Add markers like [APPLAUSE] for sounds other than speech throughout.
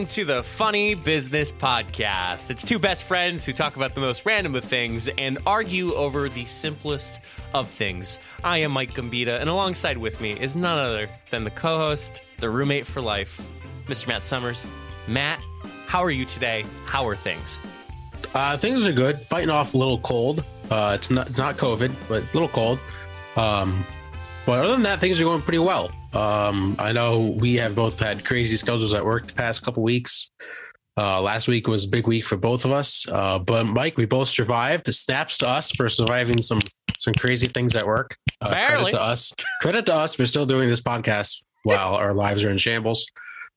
welcome to the Funny Business Podcast. It's two best friends who talk about the most random of things and argue over the simplest of things. I am Mike Gambita, and alongside with me is none other than the co host, the roommate for life, Mr. Matt Summers. Matt, how are you today? How are things? Uh, things are good. Fighting off a little cold. Uh, it's not it's not COVID, but a little cold. Um, but other than that, things are going pretty well. Um, I know we have both had crazy schedules at work the past couple weeks. Uh, last week was a big week for both of us. Uh, but Mike, we both survived. The snaps to us for surviving some some crazy things at work. Uh, credit to us. Credit to us for still doing this podcast while our lives are in shambles.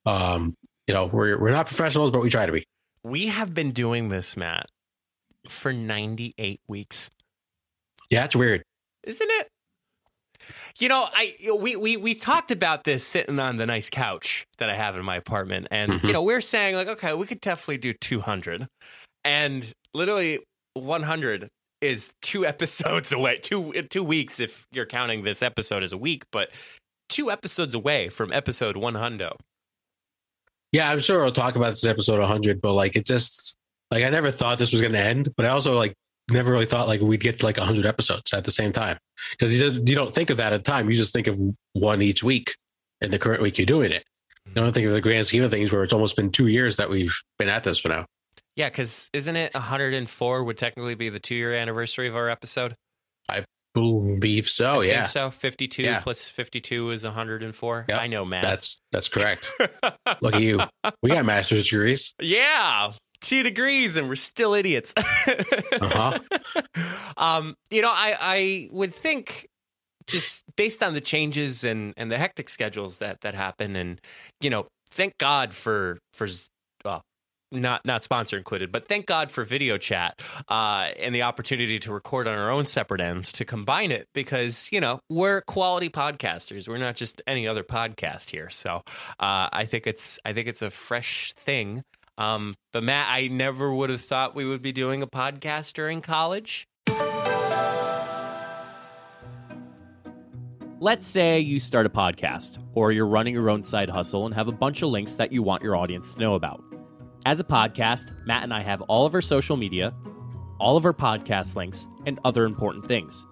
Um, you know, we're we're not professionals, but we try to be. We have been doing this, Matt, for 98 weeks. Yeah, it's weird. Isn't it? You know, I we we we talked about this sitting on the nice couch that I have in my apartment, and mm-hmm. you know, we're saying like, okay, we could definitely do 200, and literally 100 is two [LAUGHS] episodes away, two two weeks if you're counting this episode as a week, but two episodes away from episode 100. Yeah, I'm sure we'll talk about this episode 100, but like it just like I never thought this was going to end, but I also like never really thought like we'd get to like 100 episodes at the same time because you, you don't think of that at the time. You just think of one each week in the current week you're doing it. You don't think of the grand scheme of things where it's almost been two years that we've been at this for now. Yeah, because isn't it 104 would technically be the two year anniversary of our episode? I believe so. I yeah. so 52 yeah. plus 52 is 104. Yep. I know math. That's that's correct. [LAUGHS] Look at you. We got master's degrees. Yeah two degrees and we're still idiots. [LAUGHS] uh-huh. um, you know, I, I would think just based on the changes and, and the hectic schedules that, that happen and, you know, thank God for, for, well, not not sponsor included, but thank God for video chat uh, and the opportunity to record on our own separate ends to combine it because you know we're quality podcasters. We're not just any other podcast here. So uh, I think it's I think it's a fresh thing um, but Matt, I never would have thought we would be doing a podcast during college. Let's say you start a podcast, or you're running your own side hustle and have a bunch of links that you want your audience to know about. As a podcast, Matt and I have all of our social media, all of our podcast links, and other important things.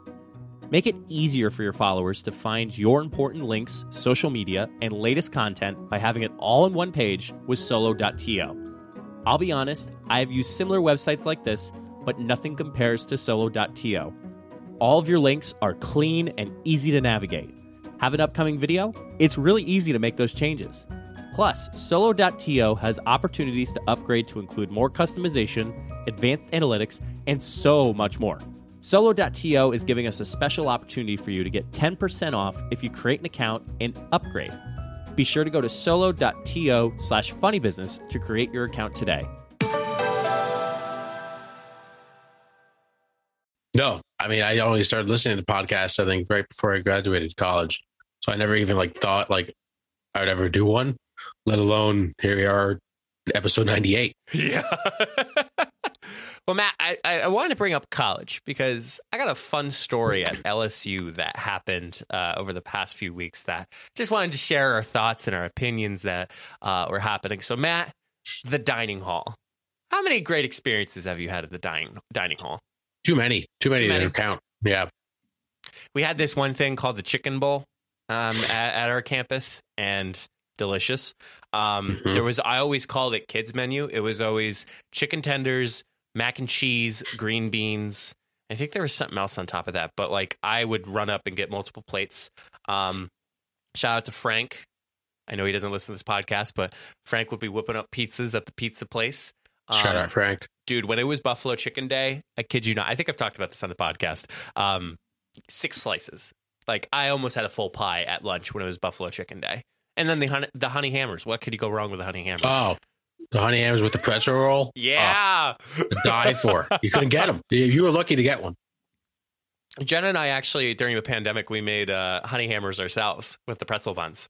Make it easier for your followers to find your important links, social media, and latest content by having it all in one page with solo.to. I'll be honest, I have used similar websites like this, but nothing compares to solo.to. All of your links are clean and easy to navigate. Have an upcoming video? It's really easy to make those changes. Plus, solo.to has opportunities to upgrade to include more customization, advanced analytics, and so much more. Solo.to is giving us a special opportunity for you to get 10% off if you create an account and upgrade. Be sure to go to solo.to slash funnybusiness to create your account today. No, I mean, I only started listening to podcasts, I think, right before I graduated college. So I never even like thought like I would ever do one, let alone here we are, episode 98. Yeah. [LAUGHS] Well, Matt, I, I wanted to bring up college because I got a fun story at LSU that happened uh, over the past few weeks that just wanted to share our thoughts and our opinions that uh, were happening. So, Matt, the dining hall. How many great experiences have you had at the dining dining hall? Too many. Too many, Too many. to count. Yeah. We had this one thing called the Chicken Bowl um, at, at, our campus, and delicious. Um, mm-hmm. There was I always called it kids menu. It was always chicken tenders, mac and cheese, green beans. I think there was something else on top of that, but like I would run up and get multiple plates. Um, shout out to Frank. I know he doesn't listen to this podcast, but Frank would be whipping up pizzas at the pizza place. Um, shout out Frank, dude. When it was Buffalo Chicken Day, I kid you not. I think I've talked about this on the podcast. Um, six slices. Like I almost had a full pie at lunch when it was Buffalo Chicken Day. And then the honey, the honey hammers. What could you go wrong with the honey hammers? Oh, the honey hammers with the pretzel roll. Yeah. Oh, die for. You couldn't get them. [LAUGHS] You were lucky to get one. Jenna and I actually, during the pandemic, we made uh, honey hammers ourselves with the pretzel buns.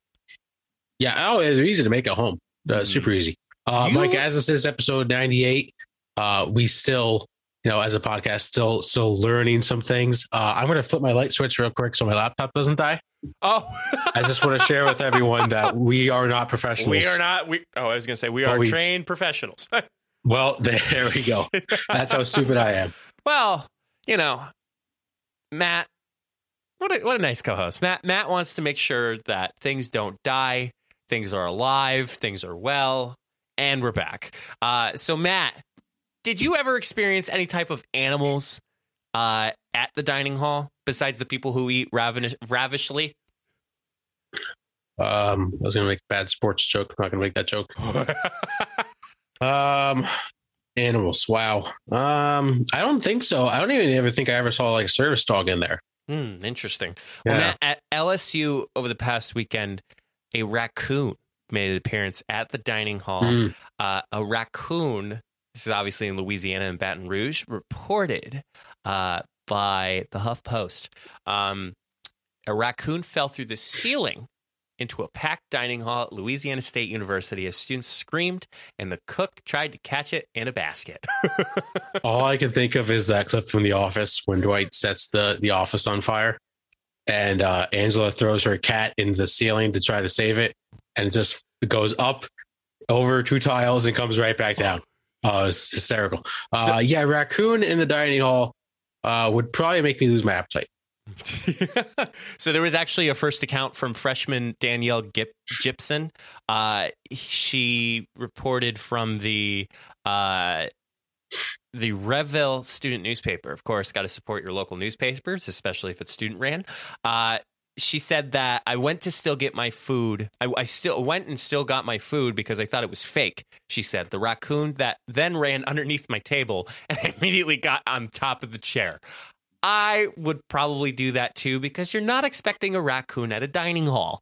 Yeah. Oh, it's easy to make at home. Uh, mm. Super easy. Uh, you... Mike, as this is episode 98, uh, we still, you know, as a podcast, still still learning some things. Uh, I'm going to flip my light switch real quick so my laptop doesn't die. Oh, I just want to share with everyone that we are not professionals. we are not. We. Oh, I was going to say we are we- trained professionals. [LAUGHS] Well, [LAUGHS] there we go. That's how stupid I am. well, you know, Matt. What a, what a nice co-host. Matt Matt wants to make sure that things don't die, things are alive, things are well, and we're back. Uh, so Matt, did you ever experience any type of animals uh, at the dining hall besides the people who eat ravenish, ravishly? Um, I was gonna make a bad sports joke. I'm not gonna make that joke. [LAUGHS] Um, animals. Wow. Um, I don't think so. I don't even ever think I ever saw like a service dog in there. Hmm, interesting. Well, Matt, at LSU over the past weekend, a raccoon made an appearance at the dining hall. Mm. Uh, a raccoon, this is obviously in Louisiana and Baton Rouge, reported uh, by the Huff Post. Um, a raccoon fell through the ceiling into a packed dining hall at Louisiana State University as students screamed and the cook tried to catch it in a basket. [LAUGHS] All I can think of is that clip from The Office when Dwight sets the the office on fire, and uh, Angela throws her cat into the ceiling to try to save it, and it just goes up over two tiles and comes right back down. [LAUGHS] Uh, it's hysterical. Uh, yeah, raccoon in the dining hall uh, would probably make me lose my appetite. [LAUGHS] so there was actually a first account from freshman Danielle Gip- Gibson. Uh, she reported from the uh, the Reveille student newspaper. Of course, got to support your local newspapers, especially if it's student ran. Uh, she said that I went to still get my food. I, I still went and still got my food because I thought it was fake. She said the raccoon that then ran underneath my table [LAUGHS] and I immediately got on top of the chair. I would probably do that too because you're not expecting a raccoon at a dining hall.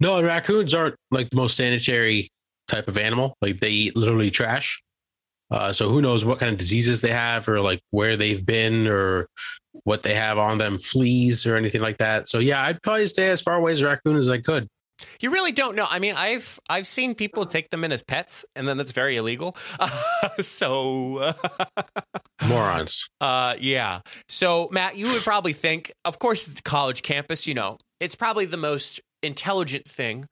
No, raccoons aren't like the most sanitary type of animal. Like they eat literally trash. Uh, so who knows what kind of diseases they have, or like where they've been, or what they have on them, fleas or anything like that. So yeah, I'd probably stay as far away as a raccoon as I could. You really don't know. I mean, I've I've seen people take them in as pets, and then that's very illegal. [LAUGHS] so, [LAUGHS] Morons. uh, yeah. So, Matt, you would probably think, of course, it's a college campus. You know, it's probably the most intelligent thing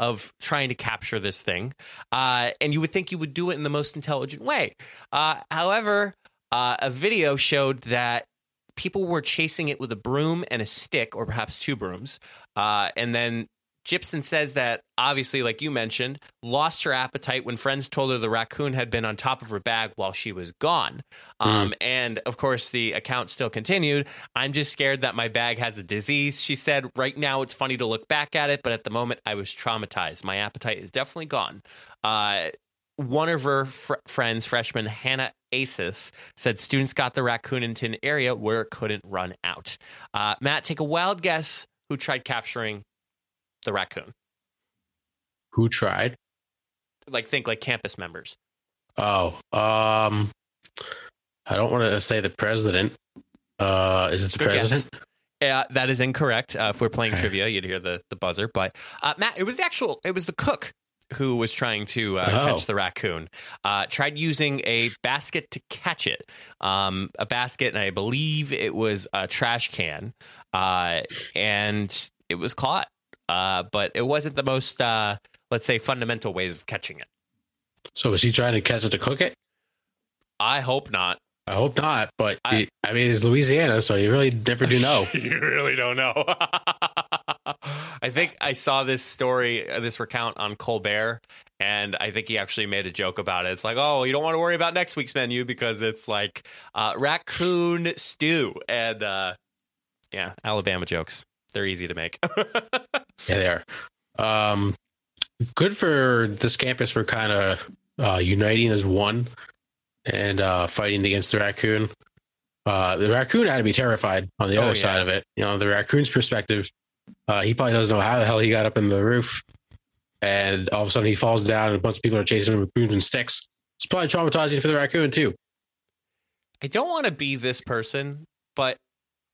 of trying to capture this thing, uh, and you would think you would do it in the most intelligent way. Uh, however, uh, a video showed that people were chasing it with a broom and a stick, or perhaps two brooms, uh, and then Gibson says that obviously, like you mentioned, lost her appetite when friends told her the raccoon had been on top of her bag while she was gone. Um, and of course, the account still continued. I'm just scared that my bag has a disease. She said, right now it's funny to look back at it, but at the moment I was traumatized. My appetite is definitely gone. Uh, one of her fr- friends, freshman Hannah Asis, said students got the raccoon into an area where it couldn't run out. Uh, Matt, take a wild guess who tried capturing the raccoon. Who tried? Like think like campus members. Oh, um, I don't want to say the president. Uh, is it the Good guess. president? Yeah, that is incorrect. Uh, if we're playing Okay. trivia, you'd hear the, the buzzer. But uh, Matt, it was the actual, it was the cook who was trying to uh, Oh. catch the raccoon. Uh, tried using a basket to catch it, um, a basket, and I believe it was a trash can, uh, and it was caught. Uh, but it wasn't the most, uh, let's say, fundamental ways of catching it. So was he trying to catch it to cook it? I hope not. I hope not. But I- it- I mean, it's Louisiana, so you really never do know. [LAUGHS] you really don't know. [LAUGHS] [LAUGHS] I think I saw this story, uh, this recount on Colbert, and I think he actually made a joke about it. It's like, oh, you don't want to worry about next week's menu because it's like uh, raccoon stew. And uh, yeah, Alabama jokes. They're easy to make. [LAUGHS] Yeah, they are. Um, good for this campus for kind of uh, uniting as one and uh, fighting against the raccoon. Uh, the raccoon had to be terrified on the Oh, other yeah. side of it. You know, the raccoon's perspective, uh, he probably doesn't know how the hell he got up in the roof. And all of a sudden he falls down and a bunch of people are chasing him with brooms and sticks. It's probably traumatizing for the raccoon, too. I don't want to be this person, but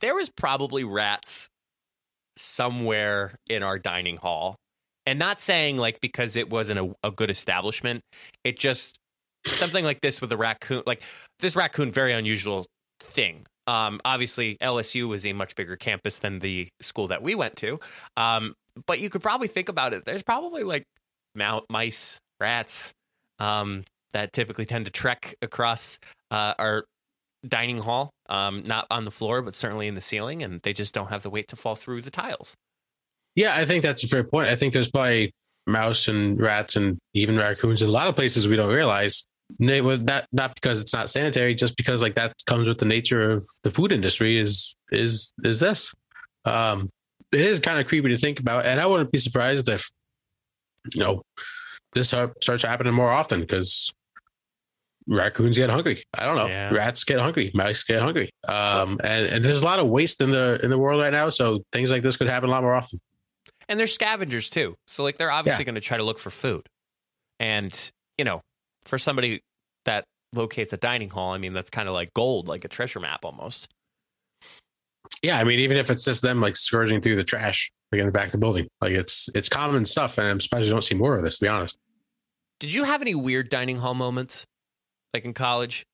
there was probably rats somewhere in our dining hall. And not saying like because it wasn't a, a good establishment, it just something like this with a raccoon, like this raccoon, very unusual thing. Um, obviously, LSU was a much bigger campus than the school that we went to. Um, but you could probably think about it. There's probably like mice, rats um, that typically tend to trek across uh, our dining hall, um, not on the floor, but certainly in the ceiling, and they just don't have the weight to fall through the tiles. Yeah, I think that's a fair point. I think there's probably mouse and rats and even raccoons in a lot of places we don't realize. Would not because it's not sanitary, just because like that comes with the nature of the food industry is is is this. Um, it is kind of creepy to think about, and I wouldn't be surprised if you know this starts happening more often because raccoons get hungry. I don't know. Yeah. Rats get hungry. Mice get hungry. Um, and, and there's a lot of waste in the in the world right now, so things like this could happen a lot more often. and they're scavengers too. So like they're obviously going to try to look for food. And, you know, for somebody that locates a dining hall, I mean that's kind of like gold, like a treasure map almost. Yeah, I mean, even if it's just them like scourging through the trash like in the back of the building, like it's it's common stuff, and I'm surprised you don't see more of this. To be honest, Did you have any weird dining hall moments like in college?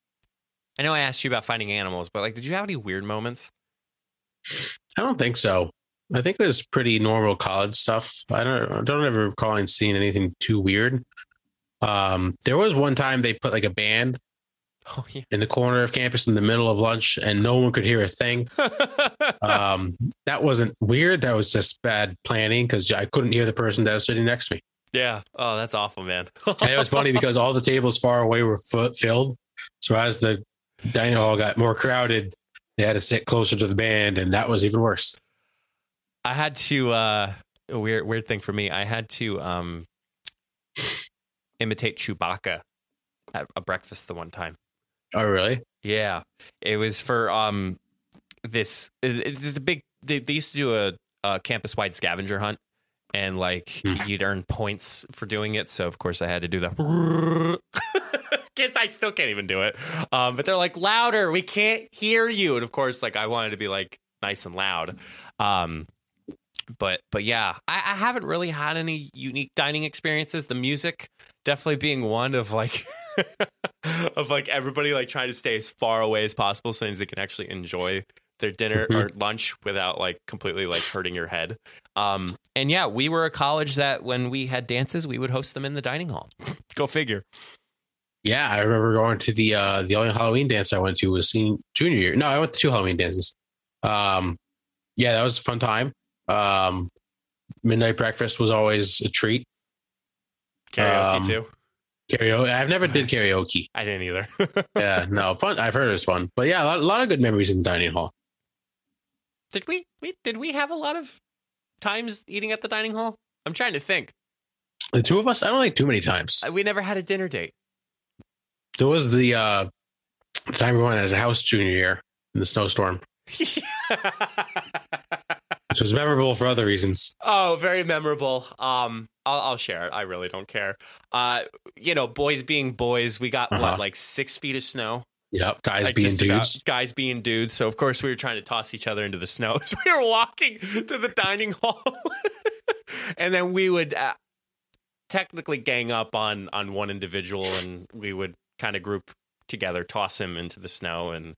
I know I asked you about finding animals, but like did you have any weird moments? I don't think so. I think it was pretty normal college stuff. I don't I don't ever recall seeing anything too weird. Um, there was one time they put like a band [LAUGHS] Oh yeah. in the corner of campus in the middle of lunch, and no one could hear a thing. [LAUGHS] Um, that wasn't weird. That was just bad planning because I couldn't hear the person that was sitting next to me. yeah. Oh, that's awful, man. [LAUGHS] And it was funny because all the tables far away were fu- filled. So as the dining hall got more crowded, they had to sit closer to the band, and that was even worse. I had to uh a weird weird thing for me. I had to um imitate Chewbacca at a breakfast the one time. Oh, really? Yeah, it was for um this. it- It's a big. They, they used to do a, a campus wide scavenger hunt, and like Hmm. you'd earn points for doing it. So of course I had to do that. [LAUGHS] Kids, I still can't even do it. Um, but they're like louder. We can't hear you. And of course, like I wanted to be like nice and loud. Um, but but yeah, I, I haven't really had any unique dining experiences. The music definitely being one of like [LAUGHS] of like everybody like trying to stay as far away as possible so they can actually enjoy their dinner Mhm. or lunch without like completely like hurting your head. Um, and yeah, we were a college that when we had dances, we would host them in the dining hall. [CLEARS THROAT] Go figure. Yeah, I remember going to the uh the only Halloween dance I went to was senior junior year. No, I went to two Halloween dances. Um, yeah, that was a fun time. Um, midnight breakfast was always a treat. Karaoke Um, too. Karaoke. I've never did [LAUGHS] karaoke. I didn't either. [LAUGHS] Yeah, no fun. I've heard it's fun, but yeah, a lot, a lot of good memories in the dining hall. did we, we did we have a lot of times eating at the dining hall? I'm trying to think. The two of us, I don't think too many times. Uh, We never had a dinner date. There was the uh the time we went as a house junior year in the snowstorm, which was memorable for other reasons. Oh, very memorable. Um, I'll, I'll share it. I really don't care. Uh, you know, boys being boys, we got Uh-huh. what, like six feet of snow. Yep, guys Like, being just about- dudes. guys being dudes. So of course we were trying to toss each other into the snow [LAUGHS] as we were walking to the dining hall, [LAUGHS] and then we would uh, technically gang up on on one individual, and we would kind of group together, toss him into the snow, and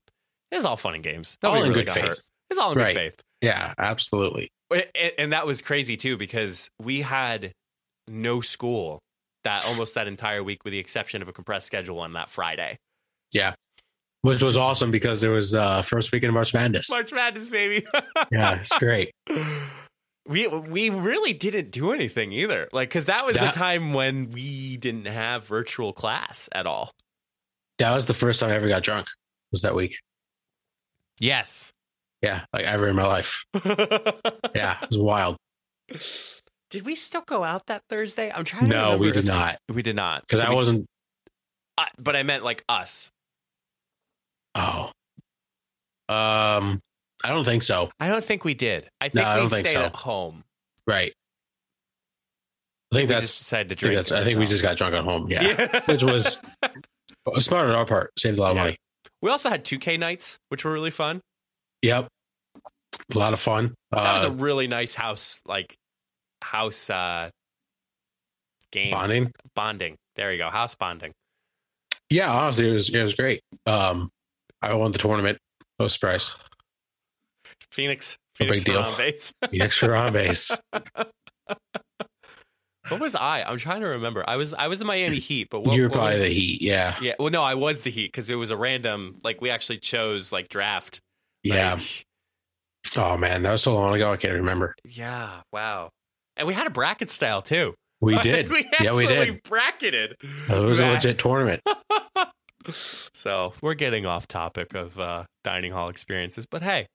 it was all fun and games. All in really good faith. hurt. It was all in Right. good faith. Yeah, absolutely. And, and that was crazy too because we had no school that [SIGHS] almost that entire week, with the exception of a compressed schedule on that Friday. Yeah. Which was awesome because it was uh first weekend of March Madness. March Madness, baby. [LAUGHS] Yeah, it's great. we we really didn't do anything either. Like, because that was That- the time when we didn't have virtual class at all. That was the first time I ever got drunk. Was that week? Yes. Yeah, like ever in my life. [LAUGHS] Yeah, it was wild. did we still go out that Thursday? I'm trying to No, we did not We did not because So I we- wasn't. uh, but I meant like us. Oh, um, I don't think so. I don't think we did. I think No, I we don't think stayed so. at home. Right. I think we that's. just decided to I think, drink. I think we just got drunk at home. Yeah, [LAUGHS] which was smart on our part. Saved a lot of Yeah. money. We also had 2K nights, which were really fun. Yep, a lot of fun. That was Uh, a really nice house, like house uh game bonding. bonding. There you go, house bonding. Yeah, honestly, it was it was great. Um, I won the tournament. No surprise. Phoenix. No big deal. on base. Phoenix on base. [LAUGHS] what was I? I'm trying to remember. I was I was the Miami Heat, but what, You're what probably was- the Heat. Yeah. yeah. Well, no, I was the Heat because it was a random. Like we actually chose like draft. Yeah. Like, Oh man, that was so long ago. I can't remember. yeah. Wow. And we had a bracket style too. We [LAUGHS] did. we Yeah, we did. bracketed. It was a legit [LAUGHS] tournament. So we're getting off topic of uh, dining hall experiences, but hey,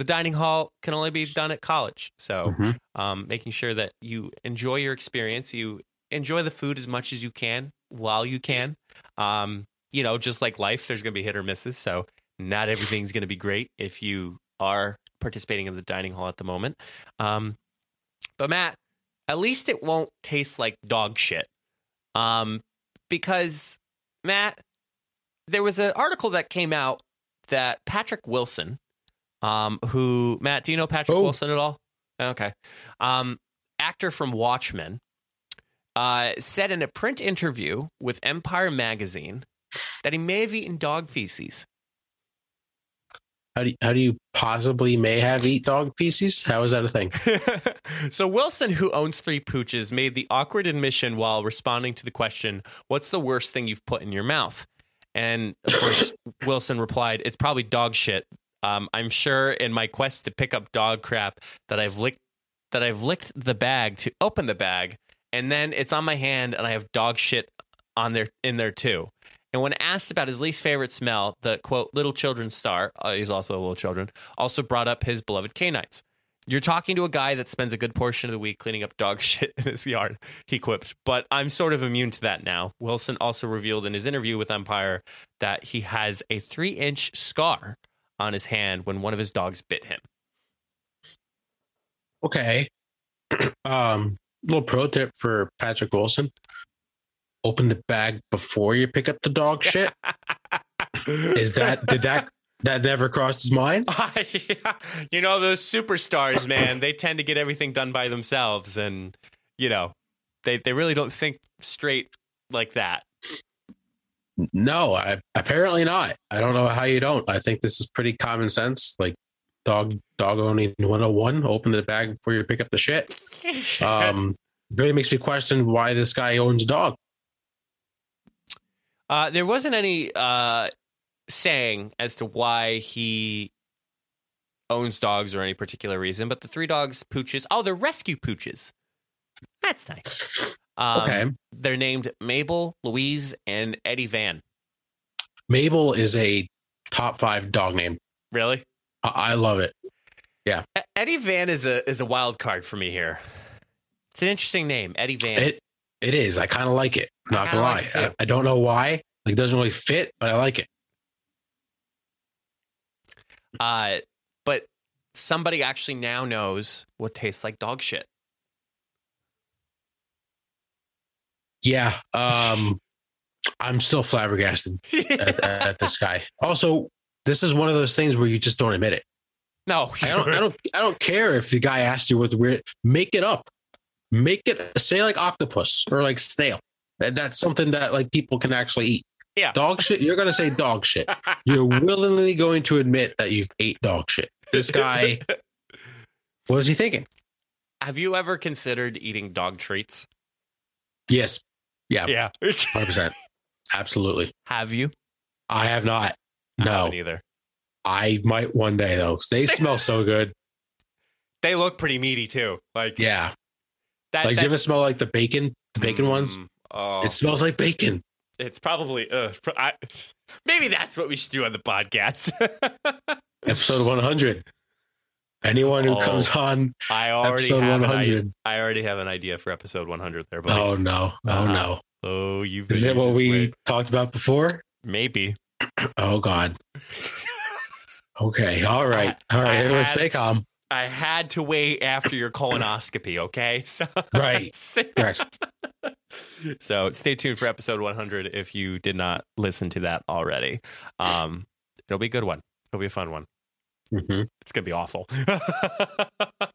the dining hall can only be done at college. So Mhm. um, making sure that you enjoy your experience, you enjoy the food as much as you can while you can. Um, you know, just like life, there's going to be hit or misses. So not everything's going to be great if you are participating in the dining hall at the moment. Um, but Matt, at least it won't taste like dog shit. Um, because Matt, there was an article that came out that Patrick Wilson, um, who Matt, do you know Patrick Oh. Wilson at all? Okay, um, actor from Watchmen, uh, said in a print interview with Empire magazine that he may have eaten dog feces. How do you, how do you possibly may have eat dog feces? How is that a thing? [LAUGHS] so Wilson, who owns three pooches, made the awkward admission while responding to the question, "What's the worst thing you've put in your mouth?" And of course, [LAUGHS] Wilson replied, "It's probably dog shit. Um, I'm sure in my quest to pick up dog crap that I've licked that I've licked the bag to open the bag, and then it's on my hand, and I have dog shit on there in there too." And when asked about his least favorite smell, the quote little children star, uh, he's also a little children, also brought up his beloved canines. You're talking to a guy that spends a good portion of the week cleaning up dog [LAUGHS] shit in his yard, he quipped. But I'm sort of immune to that now. Wilson also revealed in his interview with Empire that he has a three inch scar on his hand when one of his dogs bit him. Okay. [CLEARS THROAT] Um, little pro tip for Patrick Wilson: open the bag before you pick up the dog [LAUGHS] shit. Is that did that that never crossed his mind? [LAUGHS] you know, those superstars, man, they tend to get everything done by themselves. And, you know, they, they really don't think straight like that. No, I, apparently not. I don't know how you don't. I think this is pretty common sense. Like dog dog owning 101, open the bag before you pick up the shit. [LAUGHS] Um really makes me question why this guy owns a dog. Uh, there wasn't any uh, saying as to why he owns dogs or any particular reason, but the three dogs pooches. Oh, they're rescue pooches. That's nice. Um, Okay. They're named Mabel, Louise, and Eddie Van. Mabel is a top five dog name. Really? I, I love it. Yeah. Eddie Van is a is a wild card for me here. It's an interesting name, Eddie Van. It it is. I kind of like it. Not gonna lie. like I. I don't know why. Like it doesn't really fit, but I like it. Uh, but somebody actually now knows what tastes like dog shit. Yeah. Um I'm still flabbergasted [LAUGHS] at, at this guy. Also, this is one of those things where you just don't admit it. no, I don't I don't I don't care if the guy asked you what the weird make it up. Make it say like octopus or like snail. That, that's something that like people can actually eat. Yeah. Dog shit, you're gonna say dog shit. [LAUGHS] You're willingly going to admit that you've ate dog shit. This guy, what was he thinking? Have you ever considered eating dog treats? Yes. Yeah, Yeah. [LAUGHS] 100%. Absolutely. Have you? I have not. No, haven't either. I might one day though. They [LAUGHS] smell so good. They look pretty meaty too. Like Yeah. that. Like, do that- you ever smell like the bacon, the bacon ones? Mm, Oh, It smells like bacon. it's probably. Uh, I, [LAUGHS] maybe that's what we should do on the podcast. Episode 100. Anyone who Oh, comes on I already episode have an idea. 100. I already have an idea for episode 100 there, buddy. Oh no. Oh Uh-huh. no. Oh, you. Is it what we talked about before? Maybe. [CLEARS THROAT] Oh God. [LAUGHS] Okay. All right. All right. I Everyone had- stay calm. I had to wait after your colonoscopy. Okay, [LAUGHS] so Right. [LAUGHS] Correct. so stay tuned for episode 100 if you did not listen to that already. Um, it'll be a good one. It'll be a fun one. Mhm. It's gonna be awful. [LAUGHS]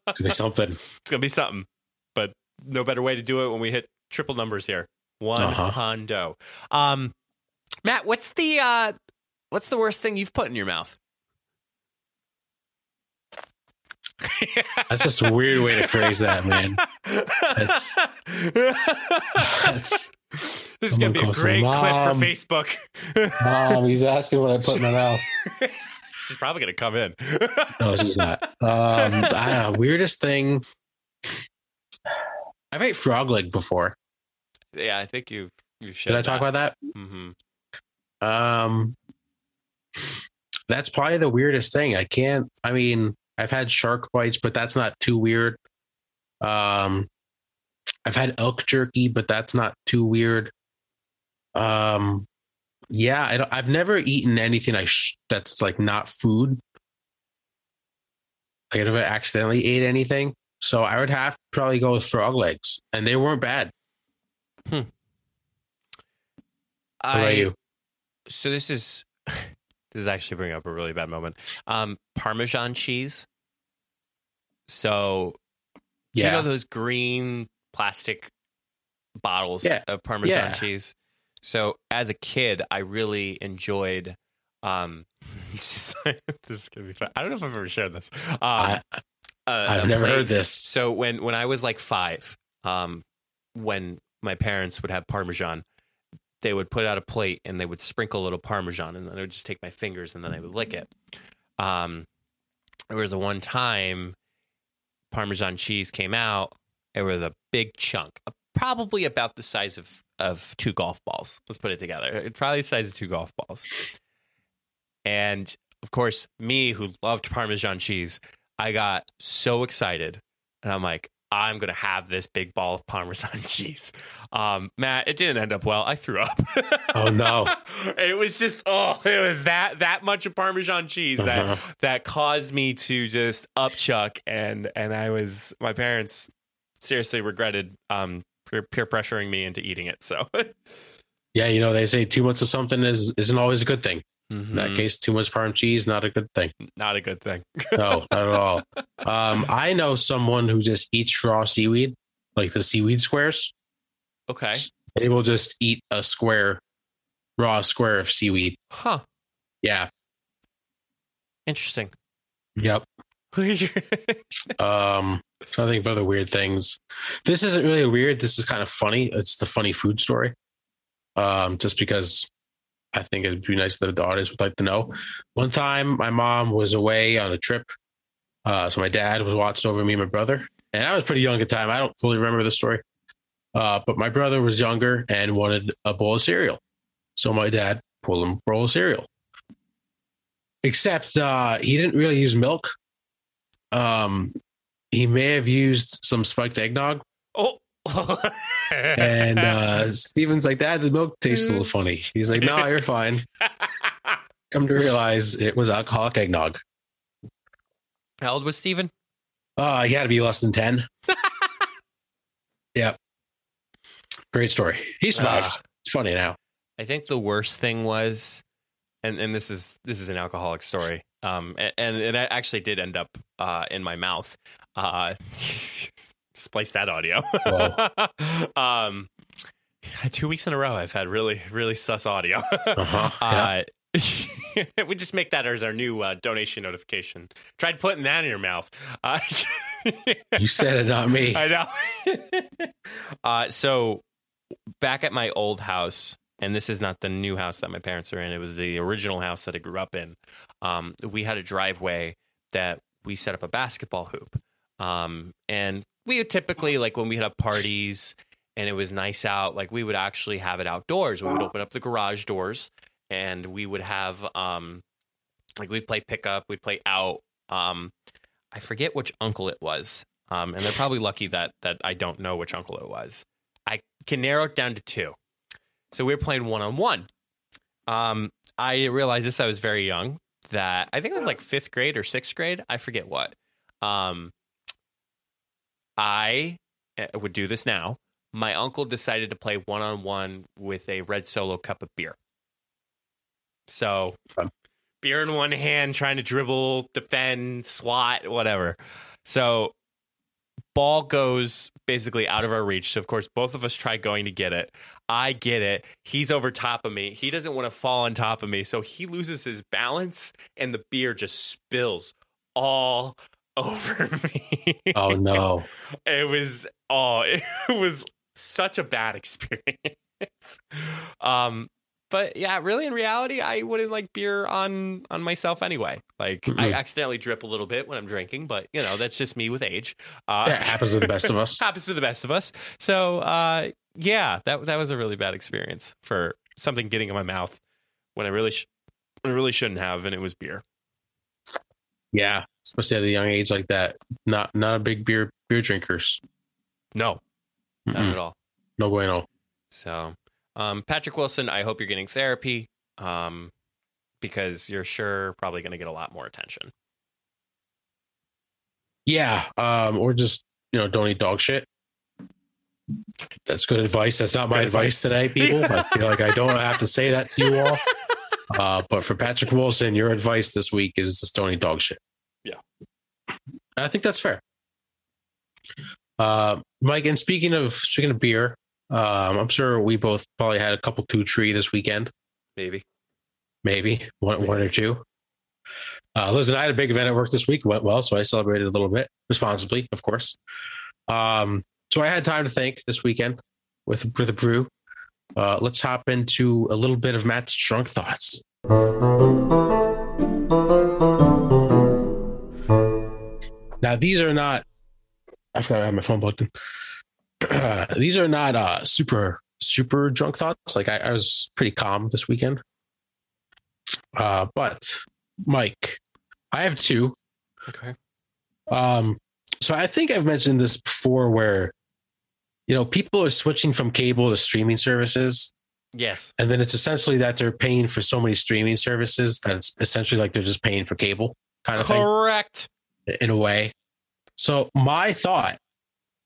It's gonna be something. It's gonna be something, but no better way to do it when we hit triple numbers here. One Uh-huh. hondo. Um, Matt, what's the uh, what's the worst thing you've put in your mouth? That's just a weird way to phrase that, man. That's, that's this is gonna be a great clip for Facebook. Mom, he's asking what I put in my [LAUGHS] mouth. She's probably gonna come in. [LAUGHS] no, she's not. Um, ah, weirdest thing. I've ate frog leg before. Yeah, I think you've you Did I talk about that? Mm-hmm. Um, that's probably the weirdest thing. I can't. I mean, I've had shark bites, but that's not too weird. Um, I've had elk jerky, but that's not too weird. Um, yeah, I don't, I've never eaten anything I sh- that's like not food. Like I never accidentally ate anything, so I would have to probably go with frog legs, and they weren't bad. Hmm. What about you? So this is [LAUGHS] this is actually bringing up a really bad moment. Um, Parmesan cheese. So, Yeah. you know those green plastic bottles Yeah. of Parmesan Yeah. cheese? So, as a kid, I really enjoyed. Um, [LAUGHS] this is gonna be fun. I don't know if I've ever shared this. Um, I, uh, I've a never heard this. so when when I was like five, um, when my parents would have parmesan, they would put out a plate and they would sprinkle a little parmesan, and then I would just take my fingers and then I would lick it. Um, there was a one time parmesan cheese came out. It was a big chunk, uh, probably about the size of of two golf balls. Let's put it together. It probably the size of two golf balls. And of course, me who loved parmesan cheese, I got so excited, and I'm like, I'm gonna have this big ball of parmesan [LAUGHS] cheese. Um, Matt, it didn't end up well. I threw up. Oh, no. [LAUGHS] it was just oh, it was that that much of parmesan cheese that Uh-huh. that caused me to just upchuck, and and I was my parents seriously regretted um peer, pressuring me into eating it. So [LAUGHS] Yeah, you know they say too much of something is isn't always a good thing. In that Mhm. case, too much parm cheese not a good thing. not a good thing. No, not at [LAUGHS] all. Um, I know someone who just eats raw seaweed, like the seaweed squares. Okay, They will just eat a square, raw square of seaweed. huh? Yeah. Interesting. Yep. [LAUGHS] Um, to think of other weird things. This isn't really weird. This is kind of funny. It's the funny food story. Um, just because I think it'd be nice that the audience would like to know. One time, my mom was away on a trip, uh, so my dad was watching over me and my brother, and I was pretty young at the time. I don't fully remember the story, uh, but my brother was younger and wanted a bowl of cereal, so my dad pulled him a bowl of cereal. Except uh, he didn't really use milk. Um, he may have used some spiked eggnog. oh. And uh, [LAUGHS] Steven's like, Dad, the milk tastes a little funny. He's like, No, you're fine. [LAUGHS] Come to realize it was alcoholic eggnog. How old was Steven? Uh, he had to be less than 10. [LAUGHS] yeah. Great story. He survived. Ah. it's funny now. I think the worst thing was, and and this is this is an alcoholic story. Um, and and it actually did end up uh in my mouth. Uh, [LAUGHS] splice that audio. [LAUGHS] um, two weeks in a row, I've had really really sus audio. Uh-huh. [LAUGHS] Yeah. Uh, we just make that as our new uh, donation notification. Tried putting that in your mouth. Uh, You said it, not me. I know. uh, so back at my old house, and this is not the new house that my parents are in. It was the original house that I grew up in. Um, we had a driveway that we set up a basketball hoop, um, and we would typically like when we had parties and it was nice out. Like we would actually have it outdoors. We would open up the garage doors and we would have um, like we'd play pickup, we'd play out. Um, I forget which uncle it was. Um, and they're probably lucky that that I don't know which uncle it was. I can narrow it down to two. So we were playing one on one. Um, I realized this. I was very young. That I think it was like fifth grade or sixth grade. I forget what. Um, I uh, would do this now. My uncle decided to play one on one with a red solo cup of beer. So, Fun. beer in one hand, trying to dribble, defend, swat, whatever. So, ball goes basically out of our reach. So, of course, both of us try going to get it. I get it. He's over top of me. He doesn't want to fall on top of me. So, he loses his balance and the beer just spills all [LAUGHS] over me. Oh no. it was oh, [LAUGHS] it was such a bad experience. um but yeah, really in reality, I wouldn't like beer on on myself anyway. Like Mm-mm. I accidentally drip a little bit when I'm drinking, but you know, that's just me with age. Uh That happens to the best of us. [LAUGHS] happens to the best of us. So uh yeah, that that was a really bad experience for something getting in my mouth when I really sh- when I really shouldn't have and it was beer. Yeah, especially at a young age like that. Not not a big beer beer drinkers. No, not Mm-mm. at all. No bueno. So, um, Patrick Wilson, I hope you're getting therapy um, because you're sure probably going to get a lot more attention. Yeah, um, or just you know, don't eat dog shit. That's good advice. That's not my Good advice today, people. I [LAUGHS] feel like I don't have to say that to you all. Uh, but for Patrick Wilson, your advice this week is just don't eat dog shit. I think that's fair. Uh, Mike, and speaking of speaking of beer, um, I'm sure we both probably had a couple two tree this weekend, Maybe. maybe one one or two. Uh, listen, I had a big event at work this week. Went well, so I celebrated a little bit responsibly, of course. Um, so I had time to think this weekend with with a brew. Uh, let's hop into a little bit of Matt's drunk thoughts. Now these are not. I forgot I have my phone plugged in. [CLEARS THROAT] these are not uh, super super drunk thoughts. Like I, I was pretty calm this weekend. Uh, but Mike, I have two. Okay. Um, so I think I've mentioned this before where, you know, people are switching from cable to streaming services. Yes. And then it's essentially that they're paying for so many streaming services that it's essentially like they're just paying for cable kind of Correct. thing in a way. So my thought,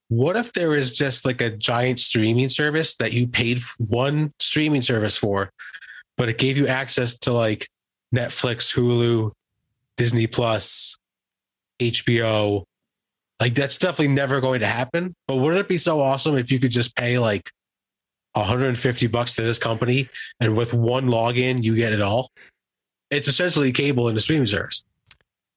what if there is just like a giant streaming service that you paid one streaming service for, but it gave you access to like Netflix, Hulu, Disney Plus, HBO. Like that's definitely never going to happen. But wouldn't it be so awesome if you could just pay like 150 bucks to this company and with one login you get it all? It's essentially cable and a streaming service.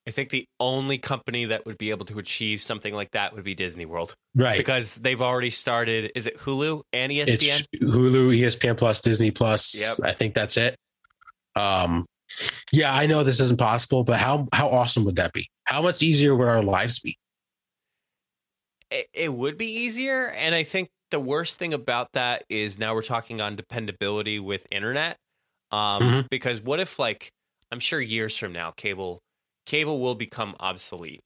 I think the only company that would be able to achieve something like that would be Disney World Right. because they've already started. Is it Hulu and ESPN? It's Hulu, ESPN Plus, Disney Plus. Yep. I think that's it. Um, yeah, I know this isn't possible, but how how awesome would that be? How much easier would our lives be? it, it would be easier. And I think the worst thing about that is now we're talking on dependability with internet. Um, Mhm. Because what if, like, I'm sure years from now, cable cable will become obsolete.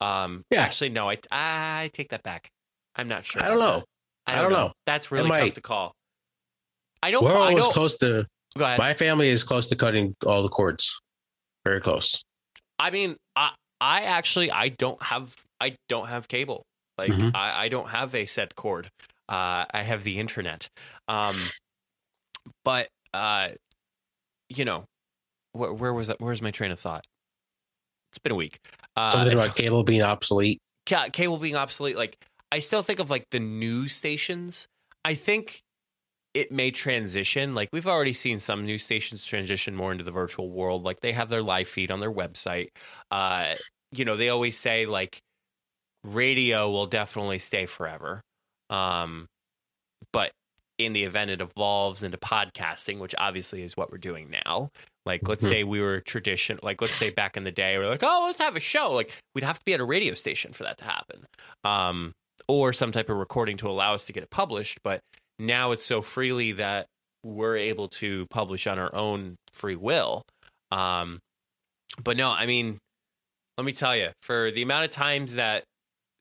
Um, Yeah. Actually, no, I I take that back. I'm not sure. I don't know. that. I don't know. That's really tough to call. I don't. We're I almost don't. close to. Go ahead. My family is close to cutting all the cords. Very close. I mean, I I actually I don't have I don't have cable. Like Mhm. I, I don't have a set cord. Uh, I have the internet. Um, but uh, you know, where, where was that? Where's my train of thought? It's been a week. Uh, Something about cable being obsolete. ca- cable being obsolete. Like I still think of like the news stations. I think it may transition. Like we've already seen some news stations transition more into the virtual world. Like they have their live feed on their website. Uh, you know, they always say like radio will definitely stay forever. Um, but in the event it evolves into podcasting, which obviously is what we're doing now. Like, let's Mhm. say we were tradition, like let's say back in the day, we're like, oh, let's have a show. Like, we'd have to be at a radio station for that to happen, um, or some type of recording to allow us to get it published. But now it's so freely that we're able to publish on our own free will. Um, but no, I mean, let me tell you, for the amount of times that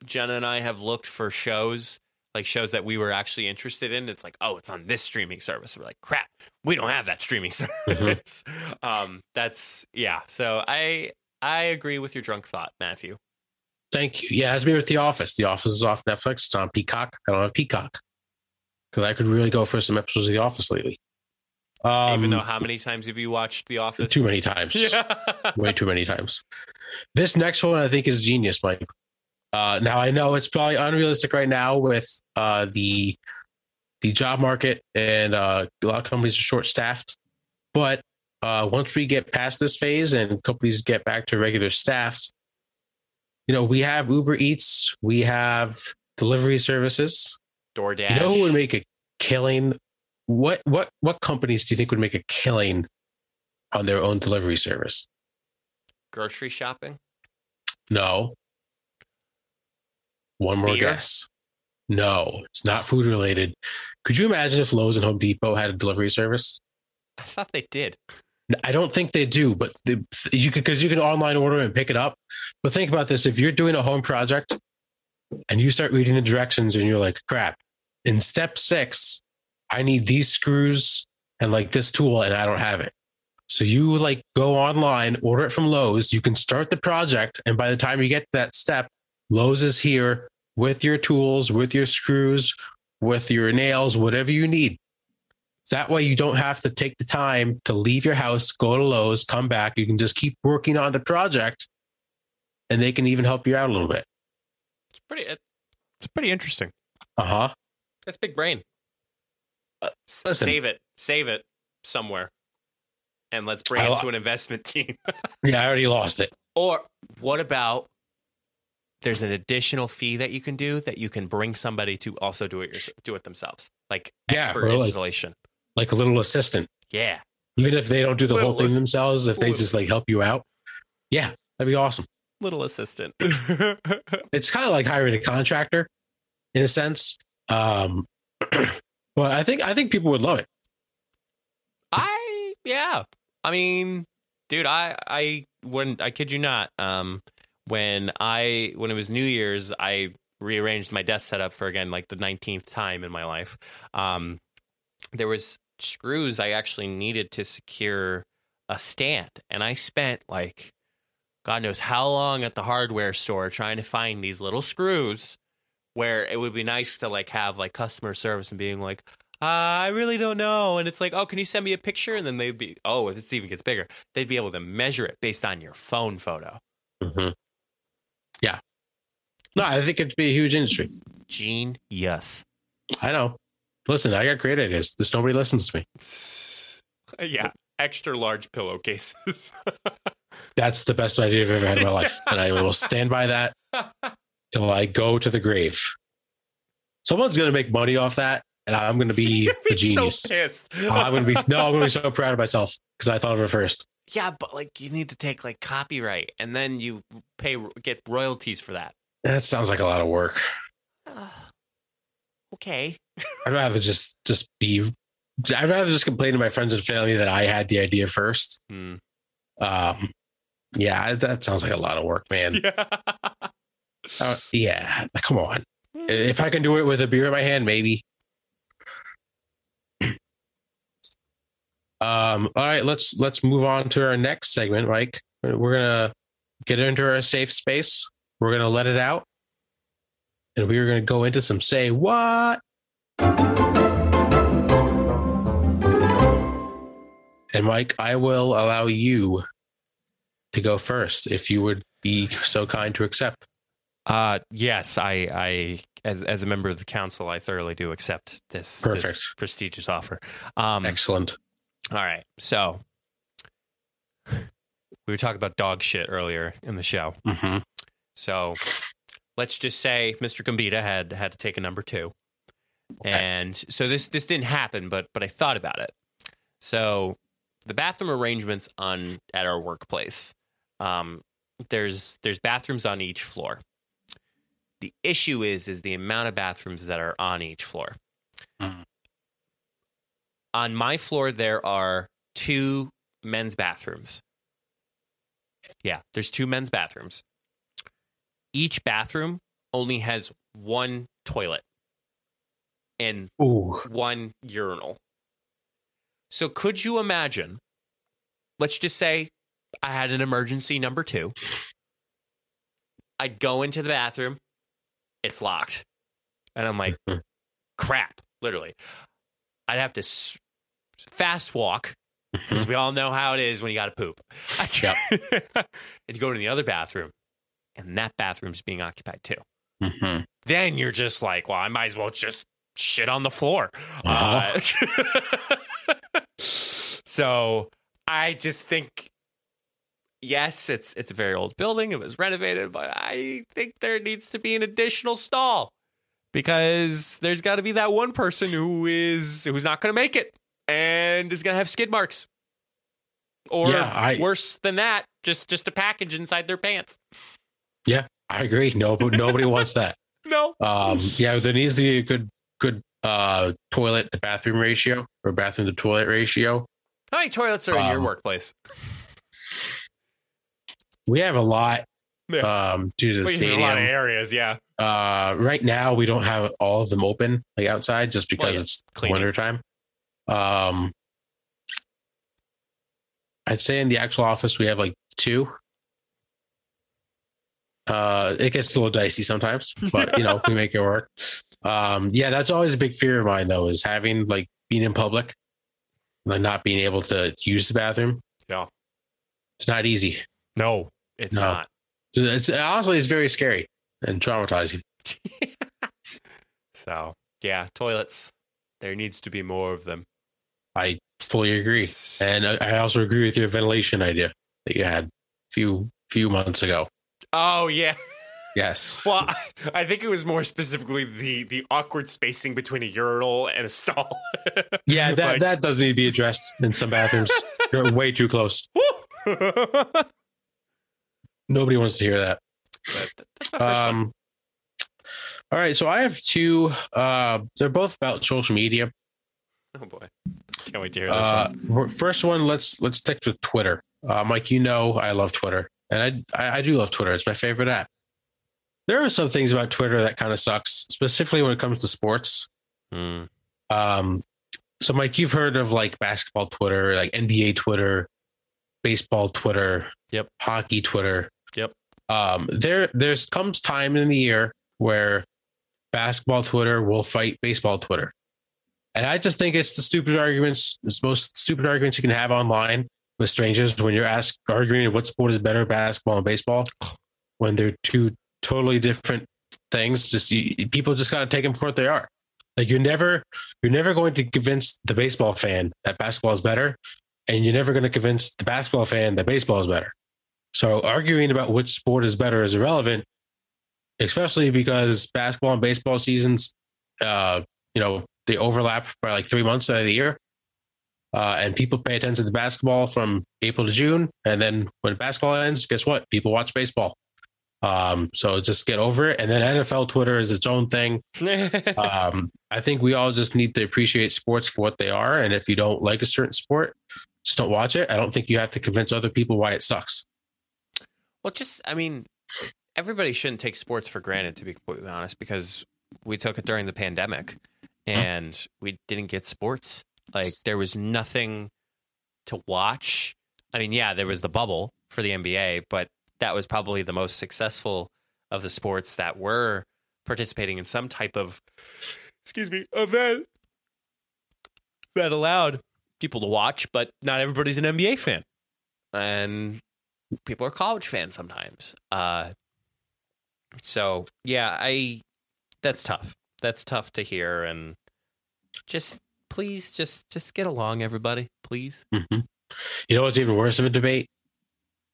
Jenna and I have looked for shows, like shows that we were actually interested in, it's like, oh, it's on this streaming service. We're like, crap, we don't have that streaming [LAUGHS] service. um, that's yeah. So I I agree with your drunk thought, Matthew. Thank you. Yeah, as me with The Office. The Office is off Netflix. It's on Peacock. I don't have Peacock because I could really go for some episodes of The Office lately. Um, Even though how many times have you watched The Office? too many times. Yeah. [LAUGHS] way too many times. This next one I think is genius, Mike. Uh, now I know it's probably unrealistic right now with uh, the the job market and uh, a lot of companies are short staffed. But uh, once we get past this phase and companies get back to regular staff, you know, we have Uber Eats, we have delivery services. DoorDash. You know who would make a killing? What what what companies do you think would make a killing on their own delivery service? grocery shopping. No. One more Beer? guess. No, it's not food related. Could you imagine if Lowe's and Home Depot had a delivery service? I thought they did. I don't think they do, but they, you can because you can online order and pick it up. But think about this: if you're doing a home project and you start reading the directions and you're like, "Crap!" In step six, I need these screws and like this tool, and I don't have it. So you like go online, order it from Lowe's. You can start the project, and by the time you get to that step, Lowe's is here with your tools, with your screws, with your nails, whatever you need. That way you don't have to take the time to leave your house, go to Lowe's, come back. You can just keep working on the project and they can even help you out a little bit. It's pretty. It's pretty interesting. Uh-huh. That's big brain. Uh. Save it. Save it somewhere. And let's bring I it lo- to an investment [LAUGHS] team. Yeah, I already lost it. or what about there's an additional fee that you can do that you can bring somebody to also do it your, do it themselves. Like Yeah, expert or like- installation. Like a little assistant. Yeah. Even if they don't do the whole thing ass- themselves, if they just like help you out. Yeah, that'd be awesome. Little assistant. [LAUGHS] It's kind of like hiring a contractor in a sense. Um [CLEARS THROAT] but I think I think people would love it. I yeah. I mean, dude, I I wouldn't. I kid you not, um when I when it was New Year's, I rearranged my desk setup for again like the 19th time in my life. Um there was screws I actually needed to secure a stand and I spent like God knows how long at the hardware store trying to find these little screws where it would be nice to like have like customer service and being like, uh, I really don't know. And it's like, oh, can you send me a picture? And then they'd be, oh, if it even gets bigger, they'd be able to measure it based on your phone photo. Mhm. Yeah. No, I think it'd be a huge industry. Gene, yes. I know. Listen, I got great ideas. Just nobody listens to me. [SIGHS] Yeah. Extra large pillowcases. [LAUGHS] That's the best idea I've ever had in my life. And I will stand by that till I go to the grave. Someone's going to make money off that. And I'm going to be [LAUGHS] You'd a be so genius. pissed. I'm going to be, no, I'm going to be so proud of myself because I thought of it first. Yeah, but like you need to take like copyright and then you pay, get royalties for that. That sounds like a lot of work. Uh, okay. I'd rather just, just be, I'd rather just complain to my friends and family that I had the idea first. Hmm. Um, yeah, that sounds like a lot of work, man. [LAUGHS] Yeah. Uh, yeah, come on. If I can do it with a beer in my hand, maybe. Um, all right, let's let's move on to our next segment, Mike. We're gonna get into our safe space. We're gonna let it out, and we're gonna go into some say what. And Mike, I will allow you to go first if you would be so kind to accept. Uh, yes, I, I, as as a member of the council, I thoroughly do accept this, this Perfect. prestigious offer. Um, Excellent. All right, so [LAUGHS] we were talking about dog shit earlier in the show. hmm So let's just say Mr. Gambita had had to take a number two, and so this this didn't happen, but but I thought about it. So the bathroom arrangements on at our workplace, um, there's there's bathrooms on each floor. The issue is is the amount of bathrooms that are on each floor. Mhm. On my floor, there are two men's bathrooms. Yeah, there's two men's bathrooms each bathroom only has one toilet and Ooh. one urinal. So could you imagine? Let's just say I had an emergency number two. I'd go into the bathroom, it's locked. And I'm like, [LAUGHS] crap, literally. I'd have to s- fast walk because we all know how it is when you got to poop. [LAUGHS] Yep. and you go to the other bathroom, and that bathroom's being occupied too. Mhm. Then you're just like, well, I might as well just shit on the floor. Uh-huh. Uh, [LAUGHS] so I just think yes, it's it's a very old building. It was renovated, but I think there needs to be an additional stall because there's got to be that one person who is who's not going to make it and is going to have skid marks, or Yeah, I- worse than that, just just a package inside their pants. Yeah, I agree. No, but nobody wants that. [LAUGHS] No, Um, yeah, there needs to be a good, good uh, toilet to bathroom ratio or bathroom to toilet ratio. how many toilets are in your Um, workplace? We have a lot Yeah. um, due to the need stadium. a lot of areas, yeah. Uh, right now, we don't have all of them open like outside just because yeah, it's cleaning. winter time. Um, I'd say in the actual office we have like two. Uh, it gets a little dicey sometimes, but you know we make it work. Um, yeah, that's always a big fear of mine though, is having like being in public, like not being able to use the bathroom. Yeah. it's not easy. No, it's No. not. It's honestly it's very scary and traumatize traumatizing. [LAUGHS] So yeah, toilets. There needs to be more of them. I fully agree. And I also agree with your ventilation idea that you had a few few months ago. oh yeah. Yes. [LAUGHS] Well, I, I think it was more specifically the the awkward spacing between a urinal and a stall. [LAUGHS] Yeah, that, Like- that does need to be addressed in some bathrooms. You're way too close. Nobody wants to hear that. That's my first one. Um, all right, so I have two. Uh, they're both about social media. Oh boy, can't wait to hear this Uh, one. first one, let's let's stick with Twitter. Uh, Mike, you know I love Twitter, and I, I I do love Twitter. It's my favorite app. There are some things about Twitter that kind of sucks, specifically when it comes to sports. Hmm. Um, so Mike, you've heard of like basketball Twitter, like NBA Twitter, baseball Twitter, Yep. hockey Twitter. Um, there there's comes time in the year where basketball Twitter will fight baseball Twitter. And I just think it's the stupid arguments, it's most stupid arguments you can have online with strangers when you're asked arguing what sport is better, basketball and baseball, when they're two totally different things. Just you, people just gotta take them for what they are. Like you're never you're never going to convince the baseball fan that basketball is better, and you're never going to convince the basketball fan that baseball is better. So arguing about which sport is better is irrelevant, especially because basketball and baseball seasons, uh, you know, they overlap by like three months out of the year. Uh, and people pay attention to basketball from April to June, and then when basketball ends, guess what? People watch baseball. Um, so just get over it. And then NFL Twitter is its own thing [LAUGHS] um, I think we all just need to appreciate sports for what they are. And if you don't like a certain sport, just don't watch it. I don't think you have to convince other people why it sucks. Well, just I mean, everybody shouldn't take sports for granted, to be completely honest, because we took it during the pandemic, mm-hmm. and we didn't get sports. Like there was nothing to watch. I mean, yeah, there was the bubble for the NBA, but that was probably the most successful of the sports that were participating in some type of excuse me event that allowed people to watch, but not everybody's an NBA fan. And people are college fans sometimes. Uh so yeah, I that's tough. That's tough to hear and just please just just get along everybody, please. Mhm. You know what's even worse of a debate?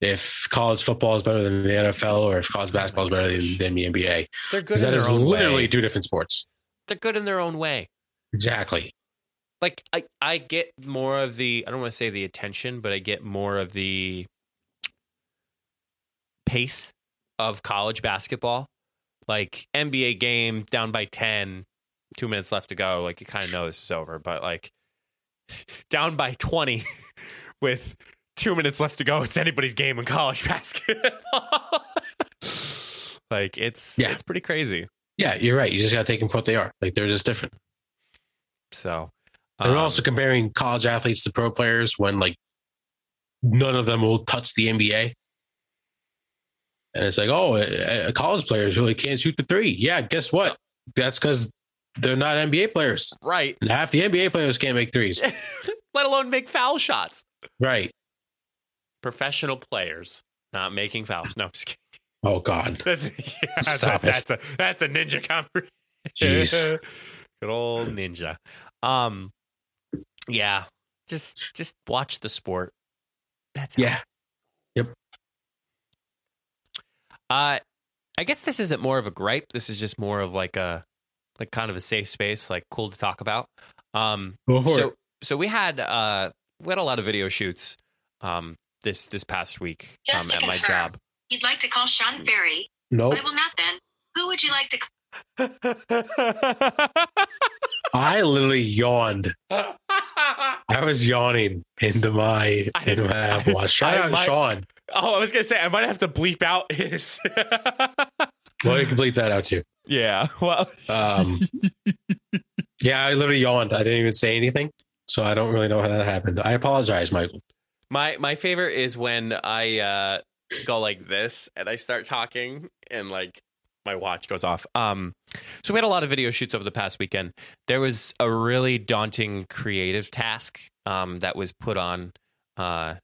If college football is better than the NFL or if college basketball is better than, than the NBA. They're good that is literally way. two different sports. They're good in their own way. Exactly. like I, I get more of the I don't want to say the attention, but I get more of the pace of college basketball. Like NBA game down by 10, two minutes left to go. Like you kind of know this is over, but like [LAUGHS] down by 20 [LAUGHS] with two minutes left to go, it's anybody's game in college [LAUGHS] basketball. like it's Yeah. it's pretty crazy. Yeah, you're right. You just got to take them for what they are. Like they're just different. So And um, also comparing college athletes to pro players when like none of them will touch the NBA. And it's like, oh, uh, college players really can't shoot the three. Yeah, guess what? That's because they're not NBA players. right, And half the NBA players can't make threes. [LAUGHS] let alone make foul shots. right. professional players not making fouls. No, I'm just kidding. Oh God. [LAUGHS] That's, yeah, that's, a, Stop it. that's a that's a ninja conversation. Jeez. [LAUGHS] Good old ninja. Um, yeah, just just watch the sport. That's Yeah. Yep. Uh, I guess this isn't more of a gripe. This is just more of like a, like kind of a safe space, like cool to talk about. Um, so so we had uh we had a lot of video shoots um this this past week um, Just to at my job. You'd like to call Sean Ferry? Nope. I will not then. Who would you like to [LAUGHS] I literally yawned. [LAUGHS] I was yawning into my into my Apple Watch. [LAUGHS] Shout I out might- Sean. Oh, I was gonna say I might have to bleep out his. [LAUGHS] Well, you can bleep that out too. yeah. [LAUGHS] Well. Um, yeah, I literally yawned. I didn't even say anything, so I don't really know how that happened. I apologize, Michael. My my favorite is when I uh, go like this and I start talking and like my watch goes off. Um, so we had a lot of video shoots over the past weekend. There was a really daunting creative task um, that was put on uh,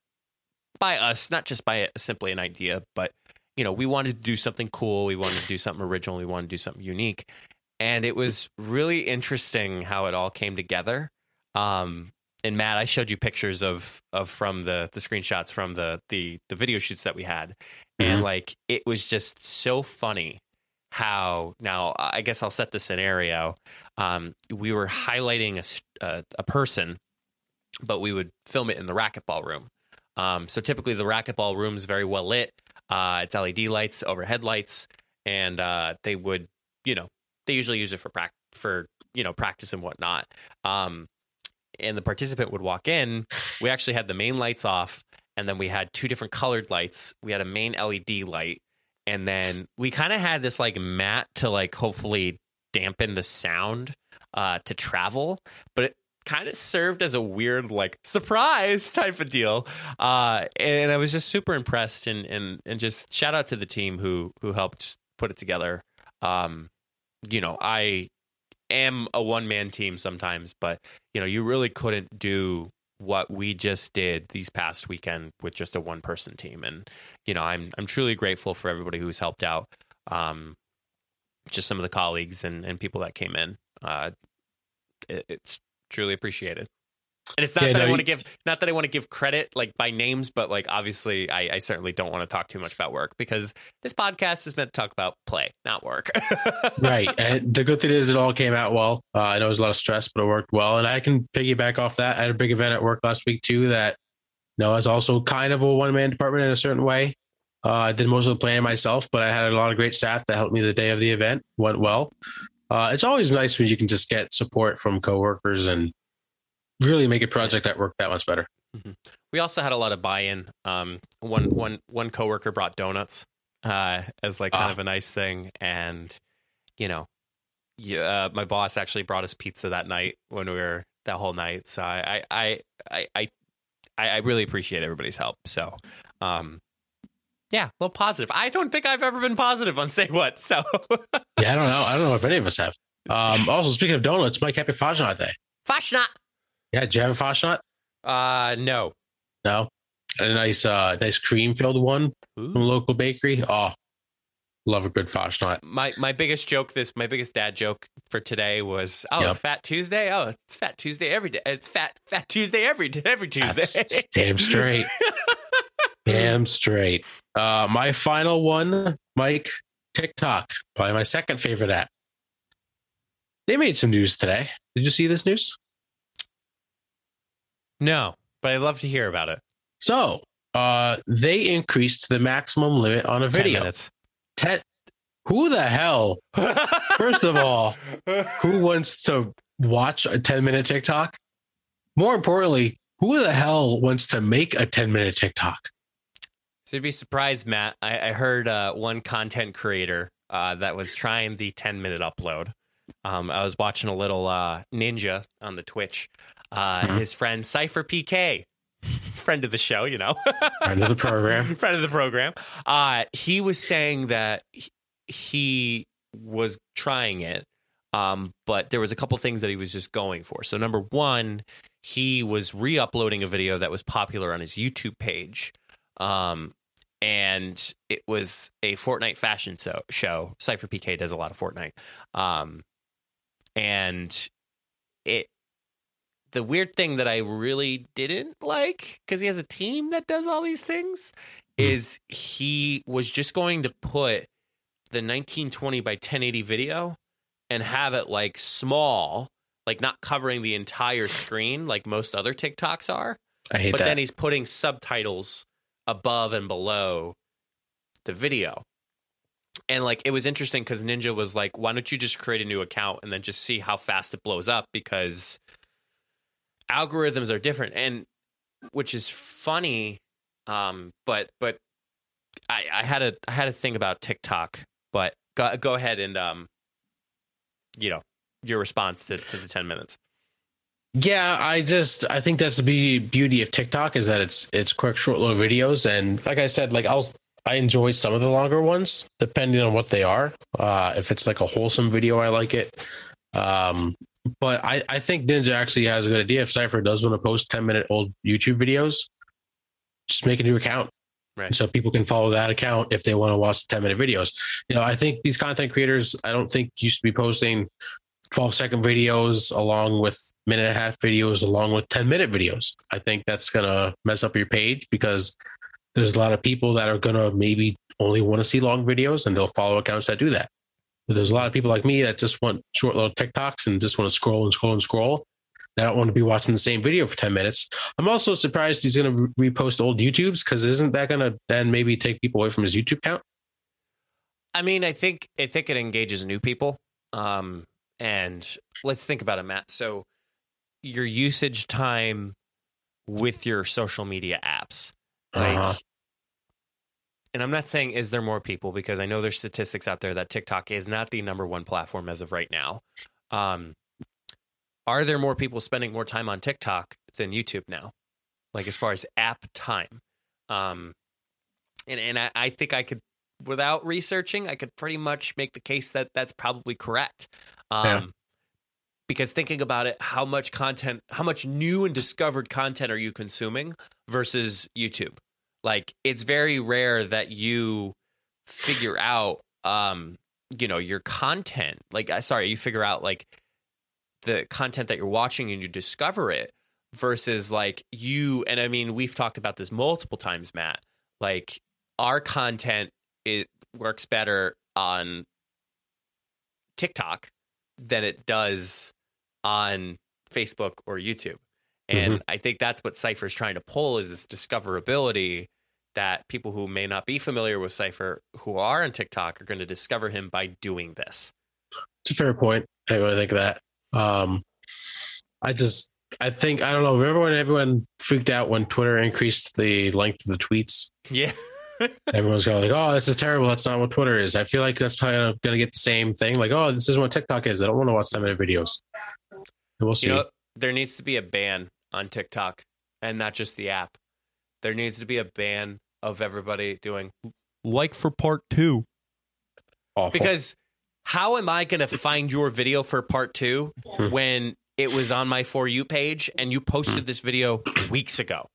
by us, not just by simply an idea, but you know we wanted to do something cool. We wanted to do something original. We wanted to do something unique, and it was really interesting how it all came together. Um, and Matt, I showed you pictures of of from the the screenshots from the the the video shoots that we had, and Mhm. like it was just so funny how now I guess I'll set the scenario. Um, we were highlighting a a person, but we would film it in the racquetball room. Um, so typically the racquetball room is very well lit. Uh, it's LED lights, overhead lights, and uh, they would, you know, they usually use it for prac- for you know practice and whatnot. Um, and the participant would walk in. We actually had the main lights off, and then we had two different colored lights. We had a main LED light, and then we kind of had this like mat to like hopefully dampen the sound uh, to travel, but it kind of served as a weird like surprise [LAUGHS] type of deal. Uh, and I was just super impressed, and and and just shout out to the team who who helped put it together. Um, you know, I am a one man team sometimes, but you know, you really couldn't do what we just did these past weekend with just a one person team. And, you know, I'm I'm truly grateful for everybody who's helped out. Um just some of the colleagues and, and people that came in. Uh it, it's truly appreciated. And it's not Yeah, that no, I want to give not that I want to give credit like by names, but like obviously I, I certainly don't want to talk too much about work because this podcast is meant to talk about play, not work. [LAUGHS] right. And the good thing is it all came out well. Uh, I know it was a lot of stress, but it worked well. And I can piggyback off that. I had a big event at work last week too that you know is also kind of a one man department in a certain way. Uh, I did most of the planning myself, but I had a lot of great staff that helped me the day of the event. Went well. Uh, it's always nice when you can just get support from coworkers and really make a project that work that much better. We also had a lot of buy-in. Um, one one one coworker brought donuts uh, as like kind Ah. of a nice thing, and you know, yeah, uh, my boss actually brought us pizza that night when we were that whole night. So I I I I I, I really appreciate everybody's help. So, um, yeah, a little positive. I don't think I've ever been positive on [LAUGHS] say what. So, Yeah, I don't know. I don't know if any of us have. Um, also, speaking of donuts, Mike, happy Fasnacht Day. Fashnot. Yeah, did you have a Fasnacht? Uh, no. No. A nice, uh, nice cream filled one from a local bakery. Oh, love a good Fasnacht. my my biggest joke this my biggest dad joke for today was oh Yep. it's Fat Tuesday oh it's Fat Tuesday every day it's Fat Fat Tuesday every day every Tuesday That's damn straight. [LAUGHS] damn straight. Uh, my final one, Mike, TikTok, probably my second favorite app. They made some news today. Did you see this news? no but I'd love to hear about it So, uh, they increased the maximum limit on a 10 video. minutes Ten. Who the hell? First of all, who [LAUGHS] wants to watch a 10 minute TikTok? More importantly, who the hell wants to make a 10 minute TikTok? So you'd be surprised Matt I, I heard uh, one content creator uh, that was trying the 10 minute upload um, I was watching a little uh, ninja on the Twitch uh, Mhm. his friend Cypher PK friend of the show you know Friend of the program. [LAUGHS] friend of the program. Uh, he was saying that he, he was trying it, um, but there was a couple things that he was just going for. So number one, he was re-uploading a video that was popular on his YouTube page, um, and it was a Fortnite fashion so, show. Cypher PK does a lot of Fortnite, um, and it. The weird thing that I really didn't like because he has a team that does all these things is he was just going to put the 1920 by 1080 video and have it like small, like not covering the entire screen like most other TikToks are. I hate but that. then he's putting subtitles above and below the video. And like it was interesting because Ninja was like, why don't you just create a new account and then just see how fast it blows up because algorithms are different and which is funny. Um, but but I, I had a I had a thing about TikTok, but go go ahead and um you know, your response to, to the ten minutes. Yeah, I just I think that's the beauty of TikTok is that it's it's quick, short, little videos, and like I said, like I'll I enjoy some of the longer ones depending on what they are. Uh, if it's like a wholesome video, I like it. Um, but I I think Ninja actually has a good idea. If Cypher does want to post ten minute old YouTube videos, just make a new account. Right. So people can follow that account if they want to watch the 10 minute videos. You know, I think these content creators, I don't think used to be posting 12 second videos along with minute and a half videos along with 10 minute videos. I think that's going to mess up your page because there's a lot of people that are going to maybe only want to see long videos and they'll follow accounts that do that. But there's a lot of people like me that just want short little TikToks and just want to scroll and scroll and scroll. They don't want to be watching the same video for 10 minutes. I'm also surprised he's going to repost old YouTubes because isn't that going to then maybe take people away from his YouTube account? I mean, I think I think it engages new people. Um, and let's think about it, Matt. So your usage time with your social media apps, like, Uh-huh. and I'm not saying is there more people because I know there's statistics out there that TikTok is not the number one platform as of right now. Um, are there more people spending more time on TikTok than YouTube now? Like as far as app time, um, and and I, I think I could without researching, I could pretty much make the case that that's probably correct. Um, Yeah. Because thinking about it, how much content, how much new and discovered content are you consuming versus YouTube? Like, it's very rare that you figure out, um, you know, your content. Like, I sorry, you figure out like the content that you're watching and you discover it versus like you. And I mean, we've talked about this multiple times, Matt. Like, our content it works better on TikTok than it does on Facebook or YouTube. And I think that's what Cypher's trying to pull is this discoverability that people who may not be familiar with Cypher who are on TikTok are going to discover him by doing this. It's a fair point. I really think that. Um, I just, I think, I don't know. Remember when everyone freaked out when Twitter increased the length of the tweets? Yeah. Everyone's going like, "Oh, this is terrible. That's not what Twitter is." I feel like that's probably going to get the same thing. Like, "Oh, this is what TikTok is. I don't want to watch ten minute videos." And we'll see. You know, there needs to be a ban on TikTok and not just the app. There needs to be a ban of everybody doing like for part two. Awful. Because how am I going to find your video for part two Hmm. when it was on my For You page and you posted this video weeks ago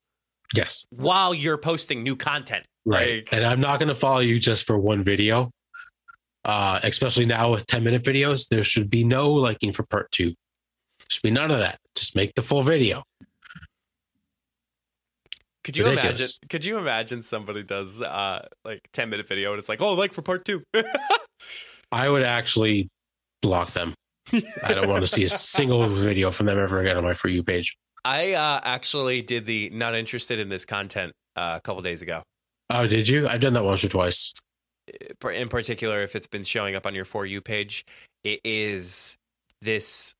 yes, while you're posting new content? Right. Like- and I'm not going to follow you just for one video. Uh, especially now with ten minute videos, there should be no liking for part two. There should be none of that. Just make the full video. Could you Ridiculous. imagine? Could you imagine somebody does uh like ten minute video and it's like, oh, like for part two. [LAUGHS] I would actually block them. I don't want to see a single [LAUGHS] video from them ever again on my for you page. I uh, actually did the not interested in this content uh, a couple days ago. Oh, did you? I've done that once or twice. in particular if it's been showing up on your for you page it is this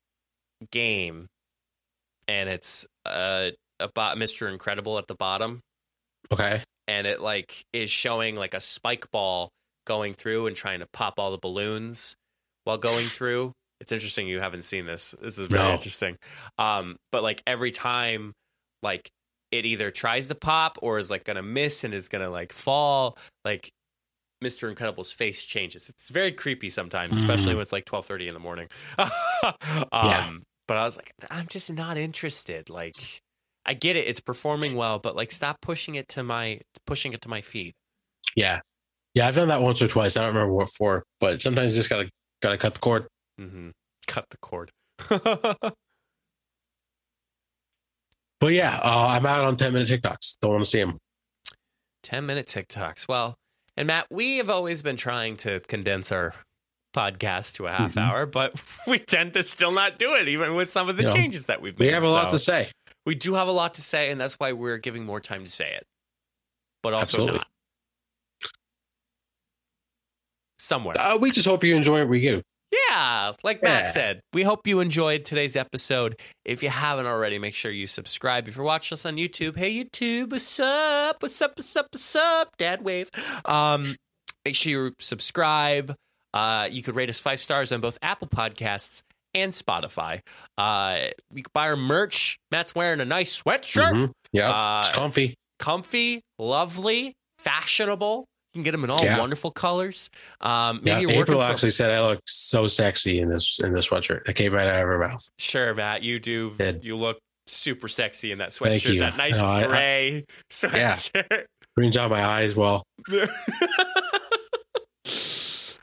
game and it's uh about mr incredible at the bottom Okay. and it like is showing like a spike ball going through and trying to pop all the balloons while going [SIGHS] through it's interesting you haven't seen this this is very No. interesting um but like every time like it either tries to pop or is like gonna miss and is gonna like fall like Mr. Incredible's face changes. It's very creepy sometimes, especially Mm. when it's like twelve thirty in the morning. [LAUGHS] um, But I was like, I'm just not interested. Like, I get it; it's performing well, but like, stop pushing it to my pushing it to my feed. Yeah. Yeah, I've done that once or twice. I don't remember what for, but sometimes you just gotta gotta cut the cord. hmm Cut the cord. [LAUGHS] But yeah, uh, I'm out on 10 minute TikToks. Don't want to see them. 10 minute TikToks. Well, and Matt, we have always been trying to condense our podcast to a half Mhm. hour, but [LAUGHS] we tend to still not do it, even with some of the You know, changes that we've made. We have a lot to say. We do have a lot to say, and that's why we're giving more time to say it, but also Absolutely. not. Somewhere. Uh, we just hope you enjoy what we do. Yeah, like Matt Yeah. said, we hope you enjoyed today's episode. If you haven't already, make sure you subscribe. If you're watching us on YouTube, hey YouTube, what's up? What's up? What's up? What's up? Dad wave. Um, make sure you subscribe. Uh, you could rate us five stars on both Apple Podcasts and Spotify. Uh, we can buy our merch. Matt's wearing a nice sweatshirt, Mhm. Yeah, Uh, it's comfy. comfy, lovely, fashionable. You can get them in all Yeah. wonderful colors. Um, maybe Yeah, you're working April actually said I look so sexy in this in this sweatshirt. That came right out of her mouth. Sure, Matt, you do. Did. You look super sexy in that Thank sweatshirt. you. That nice No, I- I- gray [LAUGHS] sweatshirt. Brings out my eyes. Well, [LAUGHS]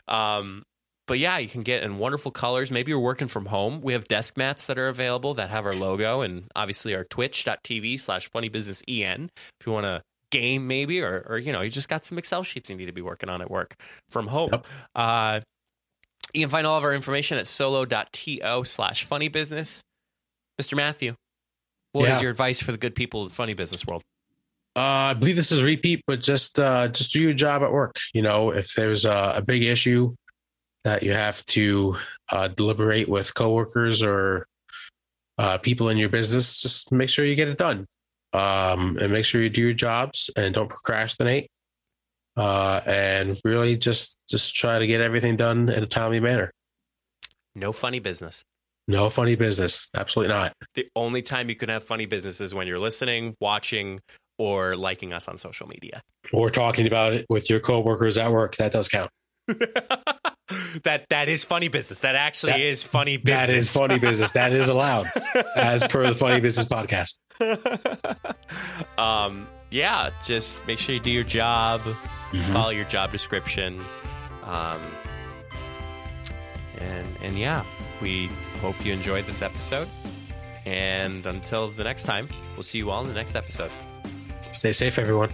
um, but yeah, you can get in wonderful colors. Maybe you're working from home. We have desk mats that are available that have our logo and obviously our twitch.tv slash funny business en If you want to game maybe, or, or, you know, you just got some Excel sheets you need to be working on at work from home. Yep. Uh, you can find all of our information at solo.to slash funny business. Mr. Matthew, what is Yeah. your advice for the good people of the funny business world? uh, I believe this is a repeat, but just uh, just do your job at work. You know, if there's a, a big issue that you have to uh, deliberate with coworkers or uh, people in your business, just make sure you get it done. Um, and make sure you do your jobs and don't procrastinate. Uh, and really just just try to get everything done in a timely manner. No funny business. No funny business. Absolutely not. The only time you can have funny business is when you're listening, watching, or liking us on social media. Or talking about it with your coworkers at work. That does count. That that is funny business. That actually That- is funny business. That is funny business. That is allowed [LAUGHS] as per the funny business podcast. [LAUGHS] um, yeah, just make sure you do your job, Mhm. follow your job description, um, and and yeah, we hope you enjoyed this episode. And until the next time, we'll see you all in the next episode. Stay safe, everyone.